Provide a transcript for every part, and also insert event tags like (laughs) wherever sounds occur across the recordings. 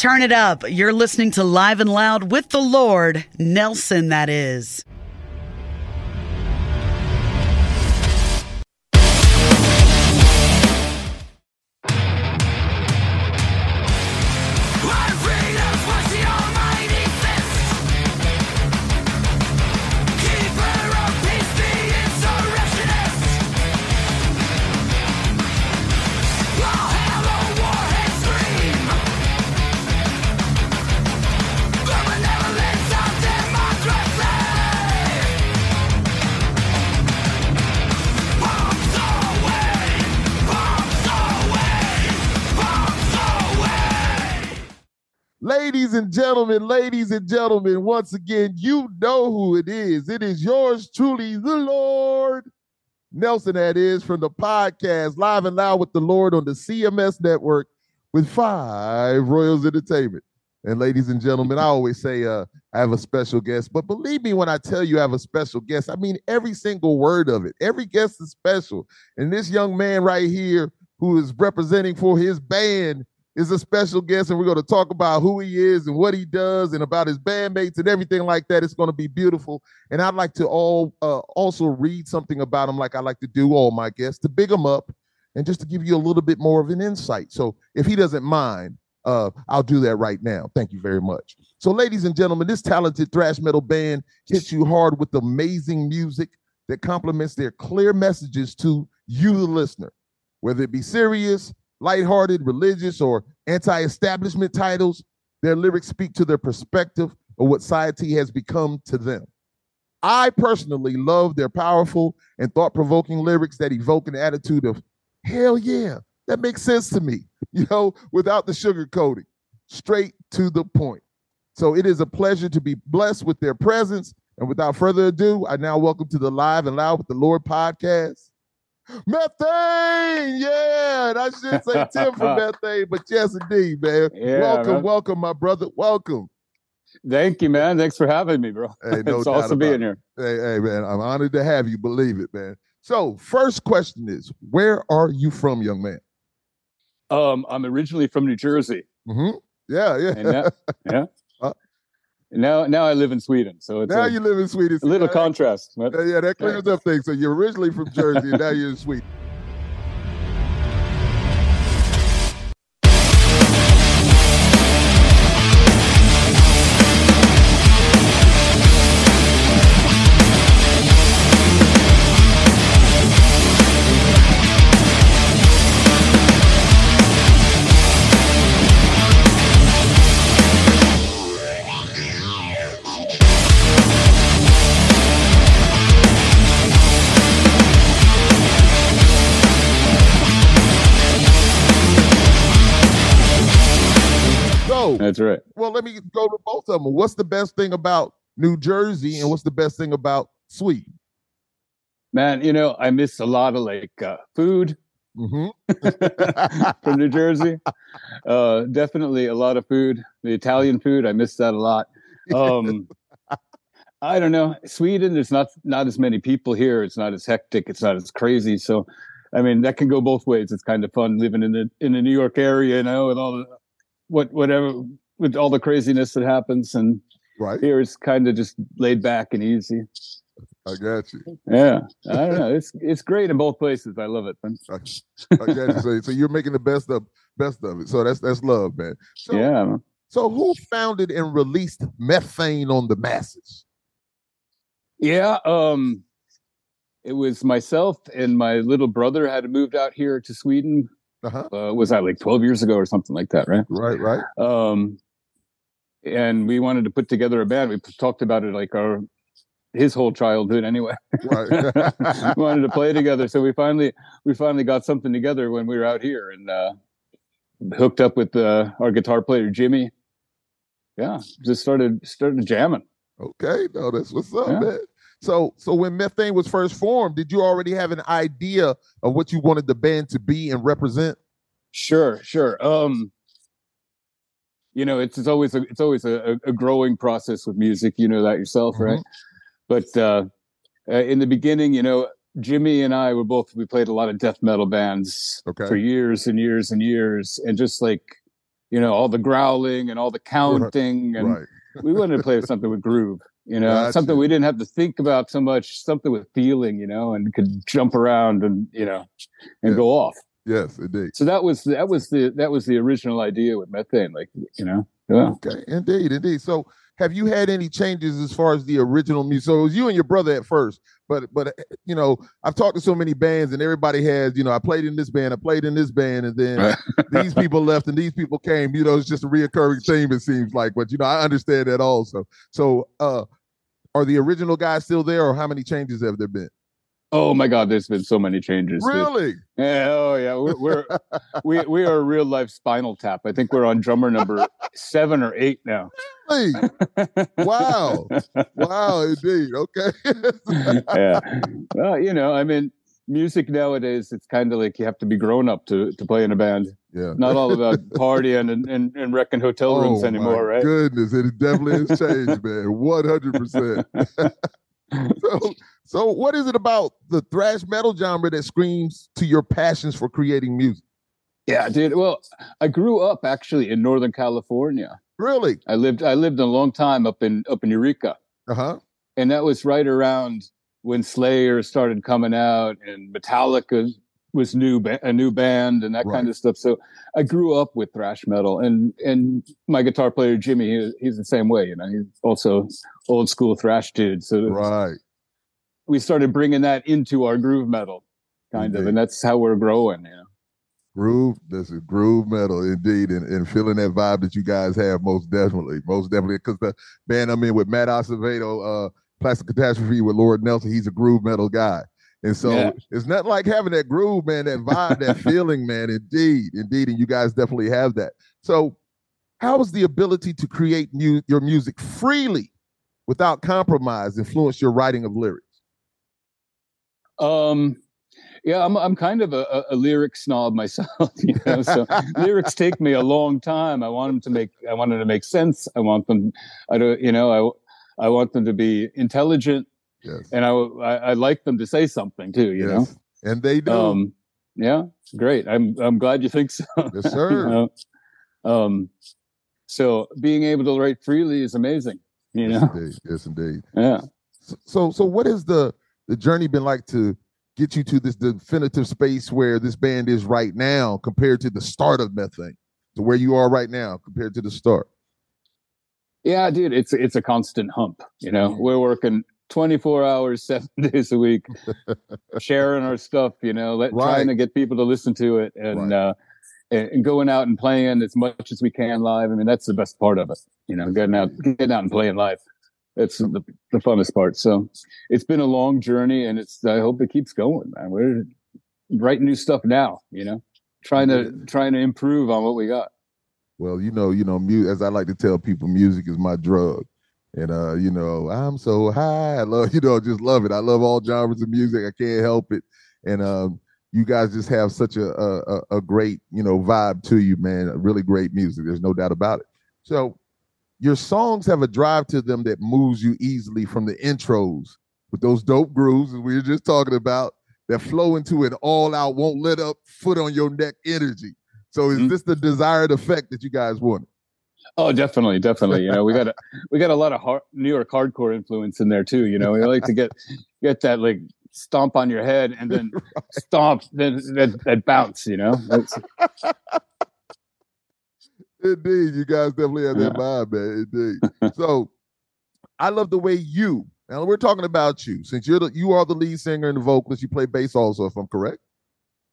Turn it up. You're listening to Live and Loud with the Lord, Nelson, that is. Gentlemen, ladies and gentlemen, once again, you know who it is. It is yours truly, the Lord. Nelson, that is, from the podcast Live and Loud with the Lord on the CMS network with Five Royals Entertainment. And ladies and gentlemen, I always say uh, I have a special guest, but believe me when I tell you I have a special guest, I mean every single word of it. Every guest is special. And this young man right here, who is representing for his band, is a special guest, and we're going to talk about who he is and what he does, and about his bandmates and everything like that. It's going to be beautiful. And I'd like to all uh, also read something about him, like I like to do all my guests, to big him up, and just to give you a little bit more of an insight. So if he doesn't mind, uh, I'll do that right now. Thank you very much. So, ladies and gentlemen, this talented thrash metal band hits you hard with amazing music that complements their clear messages to you, the listener, whether it be serious lighthearted, religious, or anti establishment titles, their lyrics speak to their perspective of what society has become to them. I personally love their powerful and thought provoking lyrics that evoke an attitude of, hell yeah, that makes sense to me, (laughs) you know, without the sugarcoating, straight to the point. So it is a pleasure to be blessed with their presence. And without further ado, I now welcome to the Live and Loud with the Lord podcast, Methane, yeah. I should say Tim from (laughs) Methane, but yes, indeed, man. Yeah, welcome, man. welcome, my brother. Welcome. Thank you, man. Thanks for having me, bro. Hey, no (laughs) it's awesome being here. Hey, hey, man. I'm honored to have you. Believe it, man. So, first question is, where are you from, young man? Um, I'm originally from New Jersey. Mm-hmm. Yeah, yeah, now, (laughs) yeah. Now, now I live in Sweden. So now a, you live in Sweden. A little contrast. But, yeah, that clears yeah. up things. So you're originally from Jersey, and now you're in Sweden. That's right. Well, let me go to both of them. What's the best thing about New Jersey, and what's the best thing about Sweden? Man, you know, I miss a lot of like uh, food mm-hmm. (laughs) from New Jersey. Uh, definitely a lot of food. The Italian food, I miss that a lot. (laughs) Um, I don't know. Sweden, there's not not as many people here. It's not as hectic. It's not as crazy. So, I mean, that can go both ways. It's kind of fun living in the in the New York area, you know, with all the what whatever with all the craziness that happens and right here it's kind of just laid back and easy i got you yeah i don't know it's it's great in both places i love it. I, I got you so, so you're making the best of best of it so that's that's love man so, yeah man. so who founded and released methane on the masses yeah um it was myself and my little brother had moved out here to sweden uh-huh. Uh, was that like 12 years ago or something like that, right? Right, right. Um, and we wanted to put together a band. We talked about it like our his whole childhood anyway. Right. (laughs) wanted to play together, so we finally we finally got something together when we were out here and uh, hooked up with uh, our guitar player Jimmy. Yeah, just started started jamming. Okay, no, that's what's up, yeah. man. So, so when Methane was first formed, did you already have an idea of what you wanted the band to be and represent? Sure, sure. Um, you know, it's, it's always a, it's always a, a growing process with music. You know that yourself, mm-hmm. right? But uh, uh, in the beginning, you know, Jimmy and I were both we played a lot of death metal bands okay. for years and years and years, and just like you know, all the growling and all the counting, right. and right. we wanted to play (laughs) something with groove. You know, something we didn't have to think about so much, something with feeling, you know, and could jump around and you know, and yes. go off. Yes, indeed. So that was that was the that was the original idea with methane, like you know. Yeah. Okay, indeed, indeed. So have you had any changes as far as the original music? So it was you and your brother at first, but but eh, you know, I've talked to so many bands, and everybody has, you know, I played in this band, I played in this band, and then (laughs) these people left and these people came. You know, it's just a reoccurring theme. It seems like, but you know, I understand that also. So, uh, are the original guys still there, or how many changes have there been? Oh my God, there's been so many changes. Really? Yeah. Oh yeah. We're, we're (laughs) we we are a real life Spinal Tap. I think we're on drummer number seven or eight now. Really? wow. Wow. Indeed. Okay. (laughs) yeah. Well, you know, I mean, music nowadays, it's kind of like you have to be grown up to to play in a band. Yeah. Not all about partying and, and, and wrecking hotel oh rooms oh, anymore, right? Goodness, it definitely has changed, man. One hundred percent. (laughs) So, so what is it about the thrash metal genre that screams to your passions for creating music? Yeah, dude. Well, I grew up actually in Northern California. Really? I lived I lived a long time up in up in Eureka. Uh-huh. And that was right around when Slayer started coming out and Metallica was new a new band and that right. kind of stuff. So I grew up with thrash metal and and my guitar player Jimmy he, he's the same way, you know. He's also old school thrash dude. So Right we started bringing that into our groove metal kind indeed. of and that's how we're growing you know groove this is groove metal indeed and, and feeling that vibe that you guys have most definitely most definitely because the band i'm in with matt acevedo uh plastic catastrophe with lord nelson he's a groove metal guy and so yeah. it's not like having that groove man that vibe that (laughs) feeling man indeed indeed and you guys definitely have that so how is the ability to create mu- your music freely without compromise influence your writing of lyrics um, yeah, I'm I'm kind of a, a lyric snob myself, (laughs) you know. So lyrics take me a long time. I want them to make I want them to make sense. I want them, I don't, you know, I I want them to be intelligent, yes. and I, I, I like them to say something too, you yes. know. And they do. Um, yeah, great. I'm I'm glad you think so. Yes, sir. (laughs) you know? Um, so being able to write freely is amazing. You yes, know. Indeed. Yes, indeed. Yeah. So so what is the the journey been like to get you to this definitive space where this band is right now compared to the start of Methane, to where you are right now compared to the start? Yeah, dude, it's it's a constant hump. You know, we're working 24 hours, seven (laughs) days a week, (laughs) sharing our stuff. You know, let, right. trying to get people to listen to it and. Right. uh and going out and playing as much as we can live. I mean, that's the best part of it. You know, getting out, getting out and playing live. It's the, the funnest part. So it's been a long journey and it's, I hope it keeps going, man. We're writing new stuff now, you know, trying to, trying to improve on what we got. Well, you know, you know, mu- as I like to tell people, music is my drug. And uh, you know, I'm so high. I love, (laughs) you know, just love it. I love all genres of music. I can't help it. And um, you guys just have such a, a a great, you know, vibe to you, man. Really great music. There's no doubt about it. So your songs have a drive to them that moves you easily from the intros with those dope grooves as we were just talking about that flow into an all out, won't let up, foot on your neck energy. So is mm-hmm. this the desired effect that you guys want? Oh, definitely, definitely. You know, we got a we got a lot of hard, New York hardcore influence in there too. You know, we like to get get that like stomp on your head and then (laughs) right. stomp, then that, that bounce. You know, Indeed, you guys definitely have that vibe, man. Indeed. (laughs) so, I love the way you. Now we're talking about you, since you're the you are the lead singer and the vocalist. You play bass also, if I'm correct.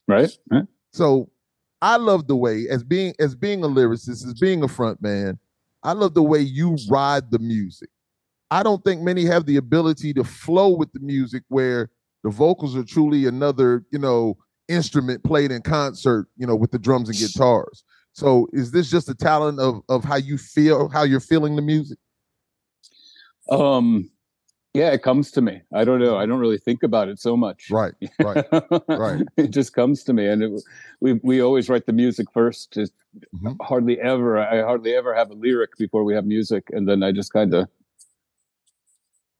Right. right. So, I love the way as being as being a lyricist, as being a front man. I love the way you ride the music. I don't think many have the ability to flow with the music where the vocals are truly another, you know, instrument played in concert, you know, with the drums and guitars. So is this just a talent of of how you feel, how you're feeling the music? Um yeah, it comes to me. I don't know. I don't really think about it so much. Right, right, (laughs) right. it just comes to me, and it, we we always write the music first. Just mm-hmm. hardly ever. I hardly ever have a lyric before we have music, and then I just kind of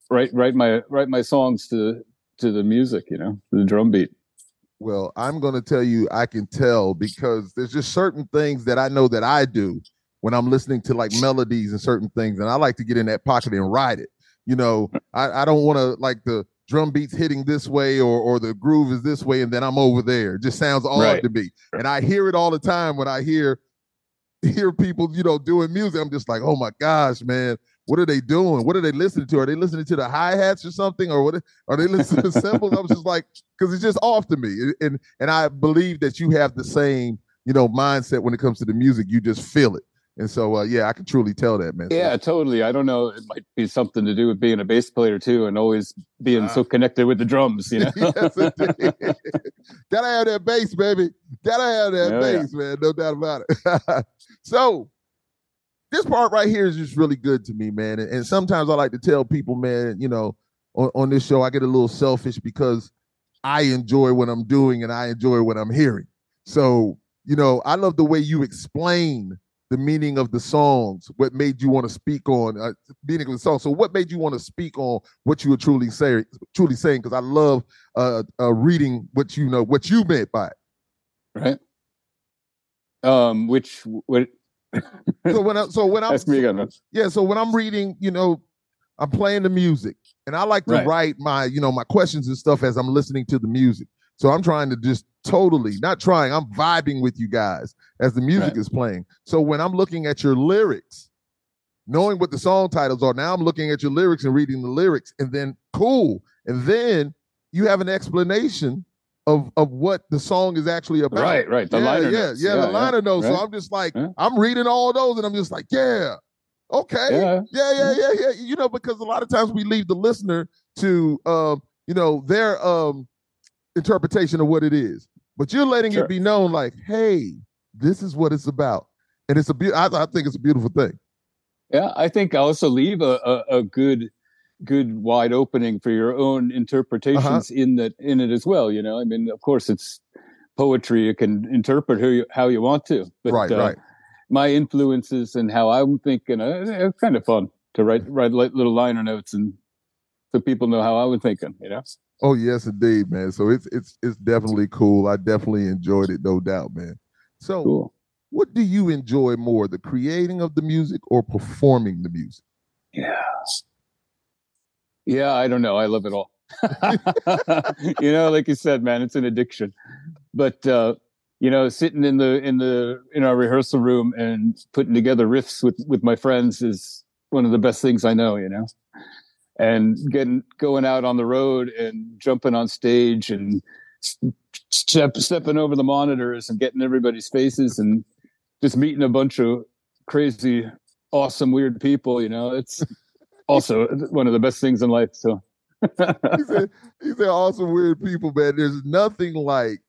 write write my write my songs to to the music. You know, the drum beat. Well, I'm going to tell you, I can tell because there's just certain things that I know that I do when I'm listening to like melodies and certain things, and I like to get in that pocket and ride it. You know, I, I don't want to like the drum beats hitting this way or or the groove is this way, and then I'm over there. It just sounds odd right. to me, and I hear it all the time when I hear hear people, you know, doing music. I'm just like, oh my gosh, man, what are they doing? What are they listening to? Are they listening to the hi hats or something, or what? Are they listening to the cymbals? I was just like, because it's just off to me, and and I believe that you have the same, you know, mindset when it comes to the music. You just feel it. And so, uh, yeah, I can truly tell that, man. Yeah, totally. I don't know. It might be something to do with being a bass player too, and always being uh, so connected with the drums. You know, (laughs) yes, (laughs) gotta have that bass, baby. Gotta have that oh, bass, yeah. man. No doubt about it. (laughs) so, this part right here is just really good to me, man. And, and sometimes I like to tell people, man, you know, on, on this show, I get a little selfish because I enjoy what I'm doing and I enjoy what I'm hearing. So, you know, I love the way you explain the meaning of the songs, what made you want to speak on uh, meaning of the song. So, what made you want to speak on what you were truly saying? Truly saying, because I love uh, uh, reading what you know, what you meant by it. Right. Um, which what? So when I, so when (laughs) I'm me again. Yeah, so when I'm reading, you know, I'm playing the music, and I like to right. write my, you know, my questions and stuff as I'm listening to the music. So I'm trying to just totally, not trying, I'm vibing with you guys as the music right. is playing. So when I'm looking at your lyrics, knowing what the song titles are, now I'm looking at your lyrics and reading the lyrics, and then cool. And then you have an explanation of of what the song is actually about. Right, right. The yeah, liner yeah, notes. yeah, yeah, the liner yeah, notes. Right. So I'm just like, I'm reading all those, and I'm just like, yeah, okay, yeah. yeah, yeah, yeah, yeah. You know, because a lot of times we leave the listener to, um, you know, their um interpretation of what it is. But you're letting sure. it be known, like, hey, this is what it's about, and it's a be- I, I think it's a beautiful thing. Yeah, I think I also leave a, a, a good good wide opening for your own interpretations uh-huh. in that in it as well. You know, I mean, of course, it's poetry; you can interpret who you, how you want to. But, right, uh, right. My influences and how I'm thinking, uh, it's kind of fun to write write little liner notes and so people know how I was thinking. You know. Oh yes, indeed, man. So it's it's it's definitely cool. I definitely enjoyed it, no doubt, man. So, cool. what do you enjoy more, the creating of the music or performing the music? Yeah, yeah. I don't know. I love it all. (laughs) you know, like you said, man, it's an addiction. But uh, you know, sitting in the in the in our rehearsal room and putting together riffs with with my friends is one of the best things I know. You know and getting going out on the road and jumping on stage and step, stepping over the monitors and getting everybody's faces and just meeting a bunch of crazy awesome weird people you know it's also one of the best things in life so these, are, these are awesome weird people man there's nothing like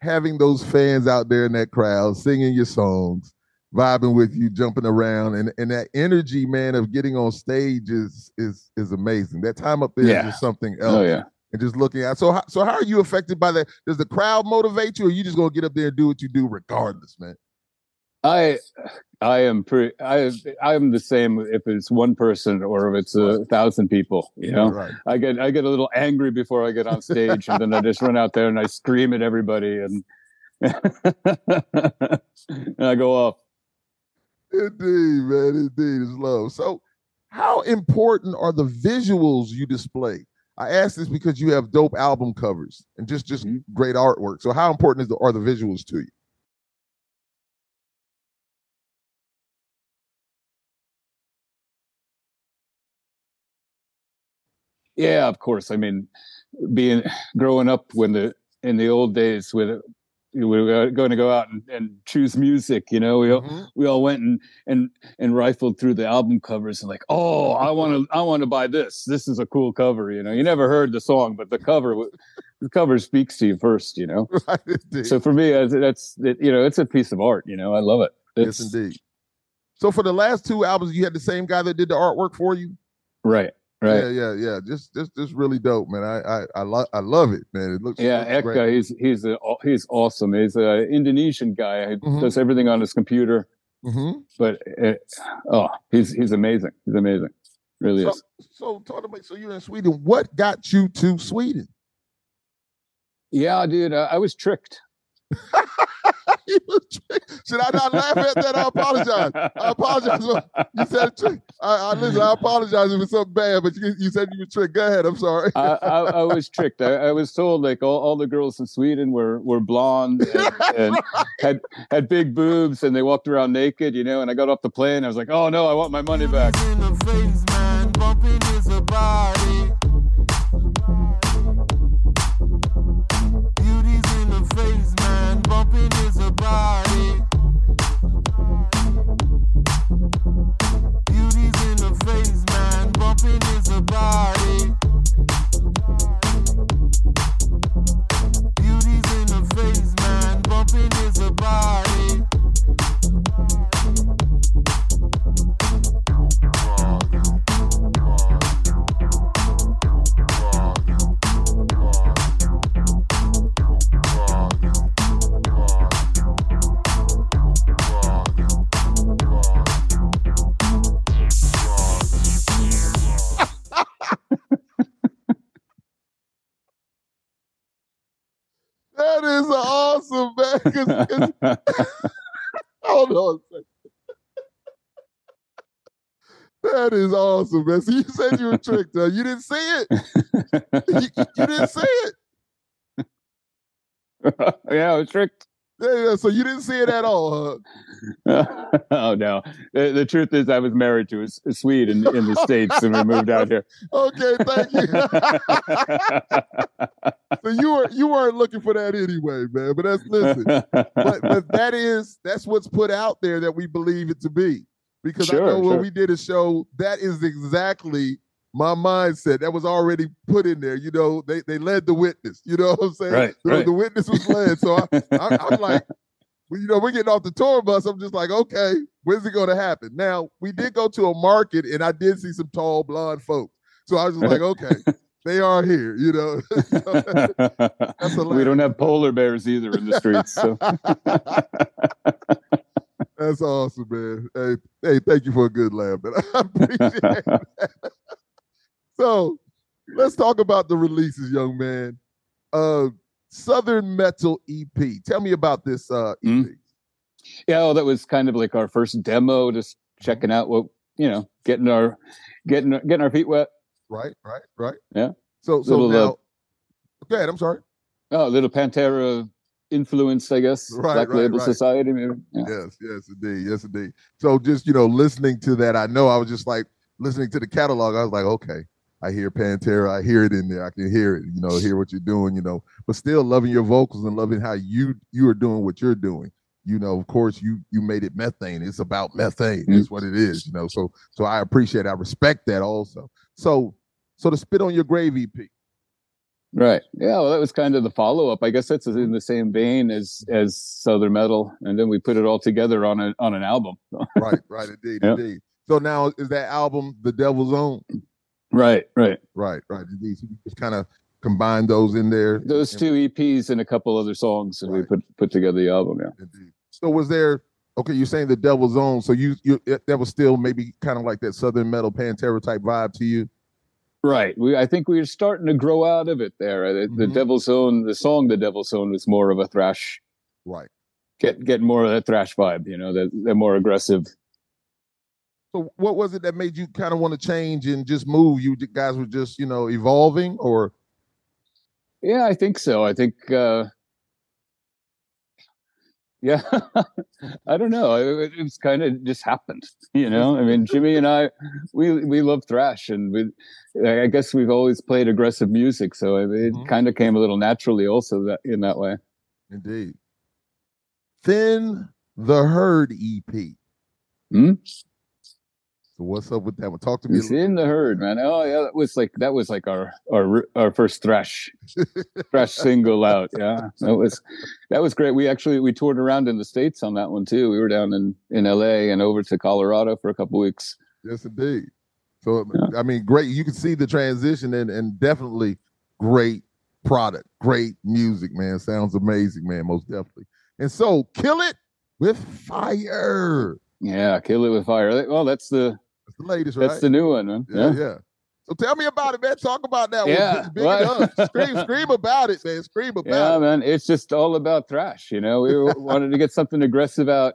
having those fans out there in that crowd singing your songs vibing with you, jumping around, and and that energy, man, of getting on stage is is is amazing. That time up there yeah. is something oh, else. Oh yeah. And just looking at so how, so how are you affected by that? Does the crowd motivate you, or you just gonna get up there and do what you do regardless, man? I I am pretty I I am the same if it's one person or if it's a thousand people. You know, right. I get I get a little angry before I get on stage, and then I just run out there and I scream at everybody, and, (laughs) and I go off. Indeed, man. Indeed, it's love. So, how important are the visuals you display? I ask this because you have dope album covers and just just mm-hmm. great artwork. So, how important is the, are the visuals to you? Yeah, of course. I mean, being growing up when the in the old days with we were going to go out and, and choose music you know we all mm-hmm. we all went and and and rifled through the album covers and like oh i want to i want to buy this. This is a cool cover you know? You never heard the song but the cover the cover speaks to you first you know? (laughs) Right, so for me that's it, you know it's a piece of art you know? I love it. It's, yes indeed. So for the last two albums you had the same guy that did the artwork for you? Right Right. Yeah, yeah, yeah. Just, just, just really dope, man. I, I, I, lo- I love it, man. It looks. Yeah, looks Eka, he's, he's, a, he's awesome. He's an Indonesian guy. He mm-hmm. does everything on his computer. Mm-hmm. But it, oh, he's, he's amazing. He's amazing. Really so, is. So, talk about. So you're in Sweden. What got you to Sweden? Yeah, dude, uh, I was tricked. (laughs) (laughs) Should I not laugh at that? I apologize. I apologize. (laughs) You said trick. I, I listen. I apologize if it's something bad, but you, you said you were tricked. Go ahead. I'm sorry. I, I, I, was tricked. I, I, was told like all, all the girls in Sweden were were blonde (laughs) and, and right. had had big boobs, and they walked around naked. You know. And I got off the plane. I was like, oh no, I want my money back. That is awesome, man. So you said you were tricked, huh? You didn't see it. you, you didn't see it. (laughs) yeah, I was tricked. Yeah, yeah, so you didn't see it at all, huh? (laughs) oh no. The, the, truth is, I was married to a, a Swede in, in the states, and we moved out here. (laughs) Okay, thank you. so you were you weren't looking for that anyway, man. But that's listen. but, but that is that's what's put out there that we believe it to be. Because sure, I know sure. when we did a show, that is exactly my mindset that was already put in there. You know, they they led the witness. You know (laughs) what I'm saying? Right, the, right. the witness was led. So I, (laughs) I, am like, well, you know, we're getting off the tour bus. I'm just like, okay, when's it going to happen? Now we did go to a market, and I did see some tall blonde folks. So I was just like, okay. (laughs) They are here, you know. we don't have polar bears either in the streets. So that's awesome, man. Hey, hey, thank you for a good laugh, man. (laughs) I appreciate that. (laughs) So let's talk about the releases, young man. Uh, Southern Metal EP. Tell me about this uh, EP. Mm-hmm. Yeah, well, that was kind of like our first demo, just checking out what you know, getting our getting getting our feet wet. Right, right, right. Yeah. So so little, now, uh, go ahead. I'm sorry. Oh, little Pantera influence, I guess. Right, Black right, Label right. Society, maybe. Yeah. Yes, yes, indeed, yes, indeed. So just you know, listening to that, I know I was just like listening to the catalog. I was like, okay, I hear Pantera, I hear it in there, I can hear it, you know, hear what you're doing, you know, but still loving your vocals and loving how you you are doing what you're doing. You know, of course, you you made it methane. It's about methane. Mm-hmm. It's what it is, you know. So so I appreciate, I respect that also. So so to spit on your grave EP. Right. Yeah. Well, that was kind of the follow up. I guess that's in the same vein as as Southern Metal, and then we put it all together on a on an album. (laughs) right. Right. Indeed. Yep. Indeed. So now is that album The Devil's Own? Right, right, right, right. Indeed. So just kind of combine those in there. Those two EPs and a couple other songs, and right. we put put together the album. Yeah. Indeed. So was there? Okay, you're saying the Devil's Own. So you you that was still maybe kind of like that Southern metal Pantera type vibe to you. Right. We I think we are starting to grow out of it there. The, mm-hmm. the Devil's Own, the song "The Devil's Own" was more of a thrash. Right. Get get more of that thrash vibe. You know, the the more aggressive so what was it that made you kind of want to change and just move? You guys were just, you know, evolving or Yeah, I think so. I think uh yeah, (laughs) I don't know. It, it was kind of just happened, (laughs) you know. I mean, Jimmy and I, we we love thrash, and we, I guess we've always played aggressive music, so it, it mm-hmm. kind of came a little naturally, also that in that way. Indeed. Thin the Herd EP. Hmm? So what's up with that one? Talk to me. It's in the herd, man. Oh yeah, that was like that was like our our our first thrash (laughs) thrash single out. Yeah, that was that was great. We actually we toured around in the states on that one too. We were down in in L.A. and over to Colorado for a couple weeks. Yes, indeed. So yeah. I mean, great. You can see the transition and and definitely great product, great music, man. Sounds amazing, man. Most definitely. And so, kill it with fire. Yeah, kill it with fire. Well, that's the that's the latest, right? That's the new one, man. Yeah, yeah. yeah. So tell me about it, man. Talk about that. Yeah, big well, (laughs) scream, scream about it, man. Scream about yeah, it. man. It's just all about thrash. You know, we (laughs) wanted to get something aggressive out,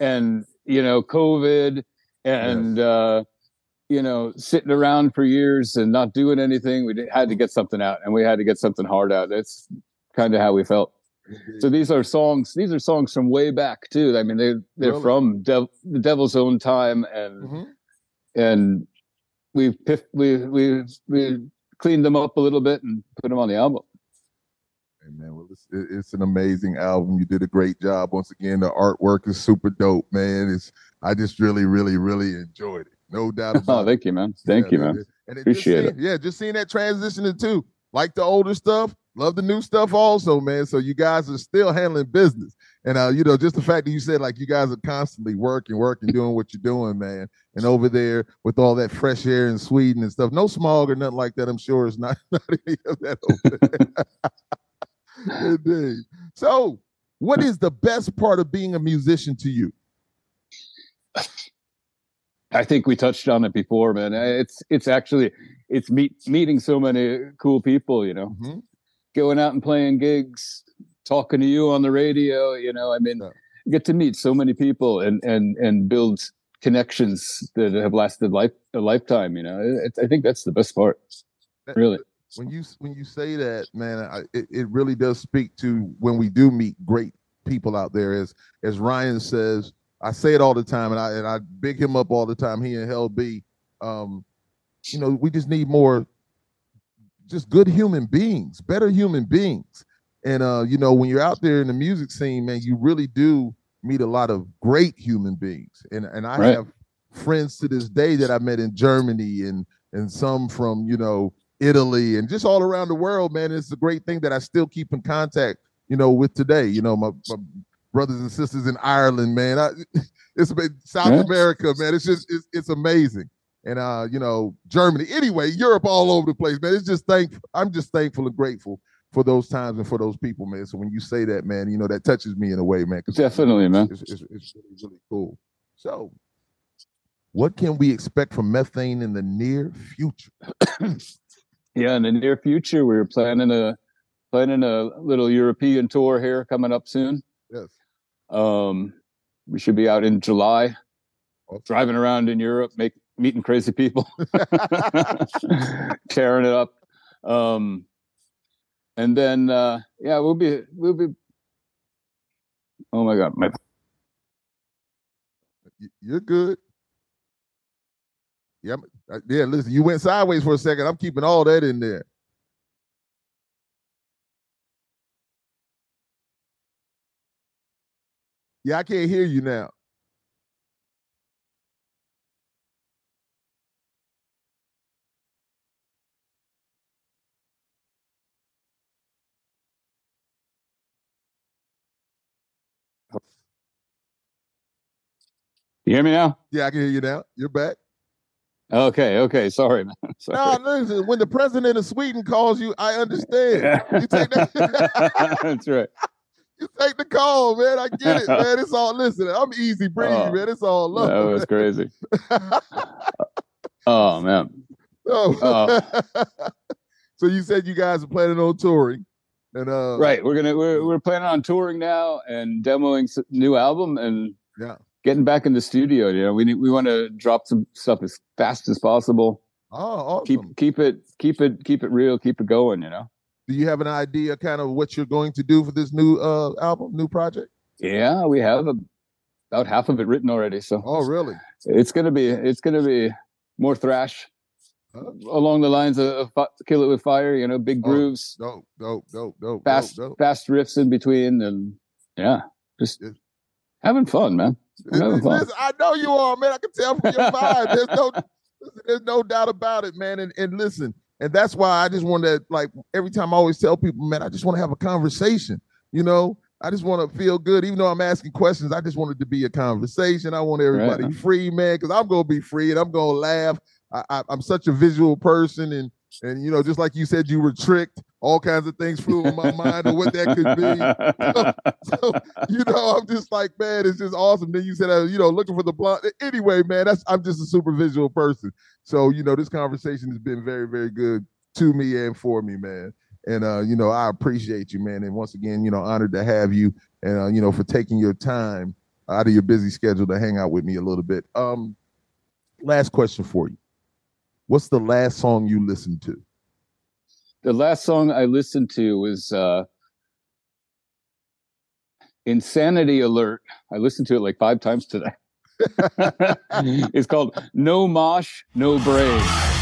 and you know, COVID, and yes. uh, you know, sitting around for years and not doing anything. We had to get something out, and we had to get something hard out. That's kind of how we felt. So these are songs. These are songs from way back too. I mean, they they're really? from Dev, the Devil's Own time, and mm-hmm. And we've we we we cleaned them up a little bit and put them on the album. Hey man, well, it's, it's an amazing album. You did a great job. Once again, the artwork is super dope, man. It's I just really, really, really enjoyed it. No doubt (laughs) oh, about oh, thank you, man. Thank yeah, you, man. And Appreciate seeing, it. Yeah, just seeing that transition too. Like the older stuff, love the new stuff also, man. So you guys are still handling business. And uh, you know, just the fact that you said like you guys are constantly working, working, doing what you're doing, man. And over there with all that fresh air in Sweden and stuff, no smog or nothing like that. I'm sure it's (laughs) not, not any of that over (laughs) Indeed. So, what is the best part of being a musician to you? I think we touched on it before, man. It's it's actually it's meet meeting so many cool people, you know. Mm-hmm. Going out and playing gigs, talking to you on the radio. You know, I mean, yeah. get to meet so many people and and and build connections that have lasted life a lifetime. You know, it, I think that's the best part. Really. When you when you say that, man, I, it, it really does speak to when we do meet great people out there. As as Ryan says, I say it all the time, and I and I big him up all the time. He and Hell B. Um, you know, we just need more, just good human beings, better human beings. And uh, you know, when you're out there in the music scene, man, you really do meet a lot of great human beings. And and I right. have friends to this day that I met in Germany and and some from, you know, Italy and just all around the world, man. It's a great thing that I still keep in contact, you know, with today. You know, my, my brothers and sisters in Ireland, man. I, (laughs) it's South yeah. America, man. It's just it's, it's amazing. And uh, you know, Germany. Anyway, Europe all over the place, man. It's just thank I'm just thankful and grateful for those times and for those people, man. So when you say that, man, you know that touches me in a way, man. Definitely, man. It's, it's, it's, really, really cool. So, what can we expect from methane in the near future? (coughs) yeah, in the near future, we're planning a planning a little European tour here coming up soon. Yes. Um, we should be out in July, driving around in Europe, make meeting crazy people, (laughs) tearing it up. Um, and then uh, yeah, we'll be we'll be. Oh my god, my. You're good. Yeah, yeah. Listen, you went sideways for a second. I'm keeping all that in there. Yeah, I can't hear you now. You hear me now? Yeah, I can hear you now. You're back. Okay, okay. Sorry, man. (laughs) Sorry. No, listen, when the president of Sweden calls you, I understand. (laughs) You take that. (laughs) That's right. You take the call, man. I get it, man. It's all listen. I'm easy breezy, oh, man. It's all love. That was crazy. oh man. Oh. oh. so you said you guys are planning on touring. And uh Right. We're gonna we're we're planning on touring now and demoing new album and yeah getting back in the studio. You know, we we want to drop some stuff as fast as possible. Oh, awesome. Keep keep it keep it keep it real. Keep it going. You know. Do you have an idea, kind of, what you're going to do for this new uh album, new project? Yeah, we have a, about half of it written already. So. Oh, really? It's gonna be it's gonna be more thrash. Along the lines of, of, "Kill It with Fire," you know, big oh, grooves, dope, dope, dope, dope, fast, dope. fast riffs in between, and yeah, just having fun, man. Listen, I know you are, man. I can tell from your (laughs) vibe. There's no, there's no doubt about it, man. And and listen, and that's why I just want to like every time I always tell people, man, I just want to have a conversation. You know, I just want to feel good, even though I'm asking questions. I just want it to be a conversation. I want everybody right. free, man, because I'm gonna be free and I'm gonna laugh. I, am such a visual person, and And you know, just like you said, you were tricked. All kinds of things flew in my mind of what that could be. So, (laughs) (laughs) so, you know, I'm just like, man, it's just awesome. Then you said, uh, you know, looking for the blonde. Anyway, man, that's I'm just a super visual person. So you know, this conversation has been very, very good to me and for me, man. And uh, you know, I appreciate you, man. And once again, you know, honored to have you, and uh, you know, for taking your time out of your busy schedule to hang out with me a little bit. Um, last question for you What's the last song you listened to? The last song I listened to was uh, Insanity Alert. I listened to it like five times today. (laughs) (laughs) it's called No Mosh, No Brave.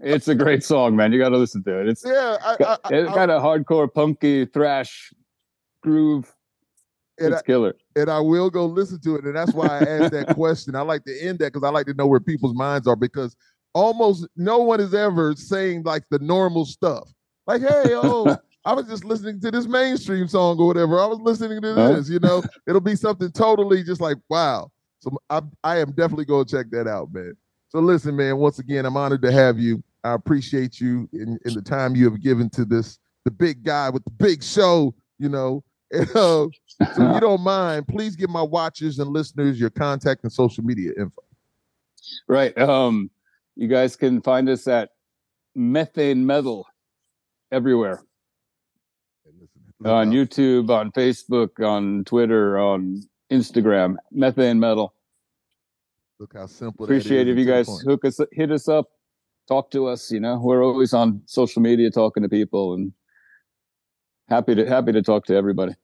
It's a great song, man. You got to listen to it. It's yeah, I, I, it's kind of hardcore, punky, thrash, groove. It's I, killer. And I will go listen to it, and that's why I asked that (laughs) question. I like to end that because I like to know where people's minds are because almost no one is ever saying like the normal stuff. Like, hey, oh, (laughs) I was just listening to this mainstream song or whatever. I was listening to this, you know. It'll be something totally just like, wow. So I, I am definitely going to check that out, man. So listen, man, once again, I'm honored to have you. I appreciate you in, in the time you have given to this, the big guy with the big show, you know. (laughs) And, uh, so you don't mind, please give my watchers and listeners your contact and social media info. Right. Um, you guys can find us at Methane Metal everywhere. on YouTube, on Facebook, on Twitter, on Instagram, Methane Metal. Look how simple. Appreciate if you guys hook us, hit us up, talk to us. You know, we're always on social media talking to people, and happy to happy to talk to everybody.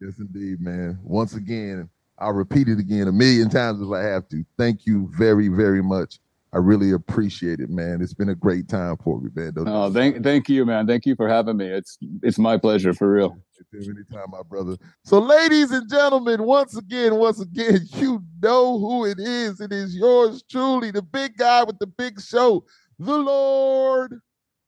Yes, indeed, man. Once again, I'll repeat it again a million times if I have to. Thank you very, very much. I really appreciate it, man. It's been a great time for me, man. Don't oh, thank, thank you, man. Thank you for having me. It's, it's my pleasure for real. Anytime, my brother. So, ladies and gentlemen, once again, once again, (laughs) you know who it is. It is yours truly, the big guy with the big show, the Lord.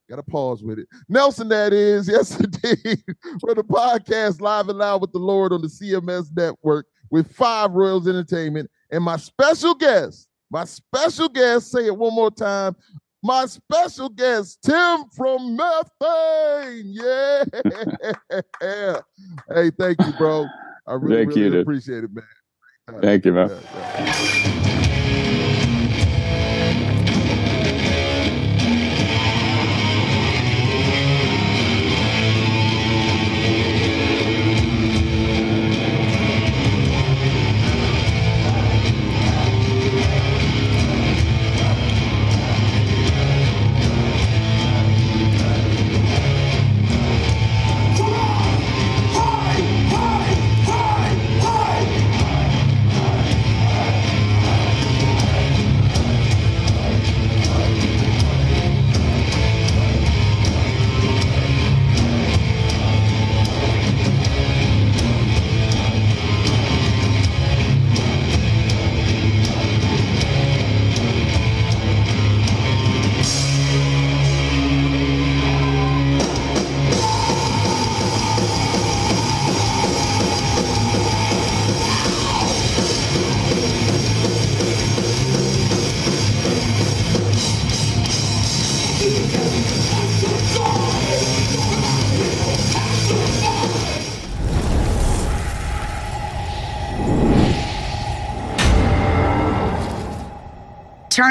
Got to pause with it. Nelson, that is. (laughs) Yes, indeed. For the podcast Live and Loud with the Lord on the CMS network with Five Royals Entertainment and my special guest, my special guest, say it one more time. My special guest, Tim from Methane. Yeah. (laughs) hey, thank you, bro. I really, thank really you, appreciate it, man. Thank you, man. Yeah, yeah.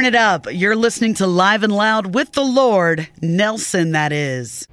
Turn it up. You're listening to Live and Loud with the Lord, Nelson, that is.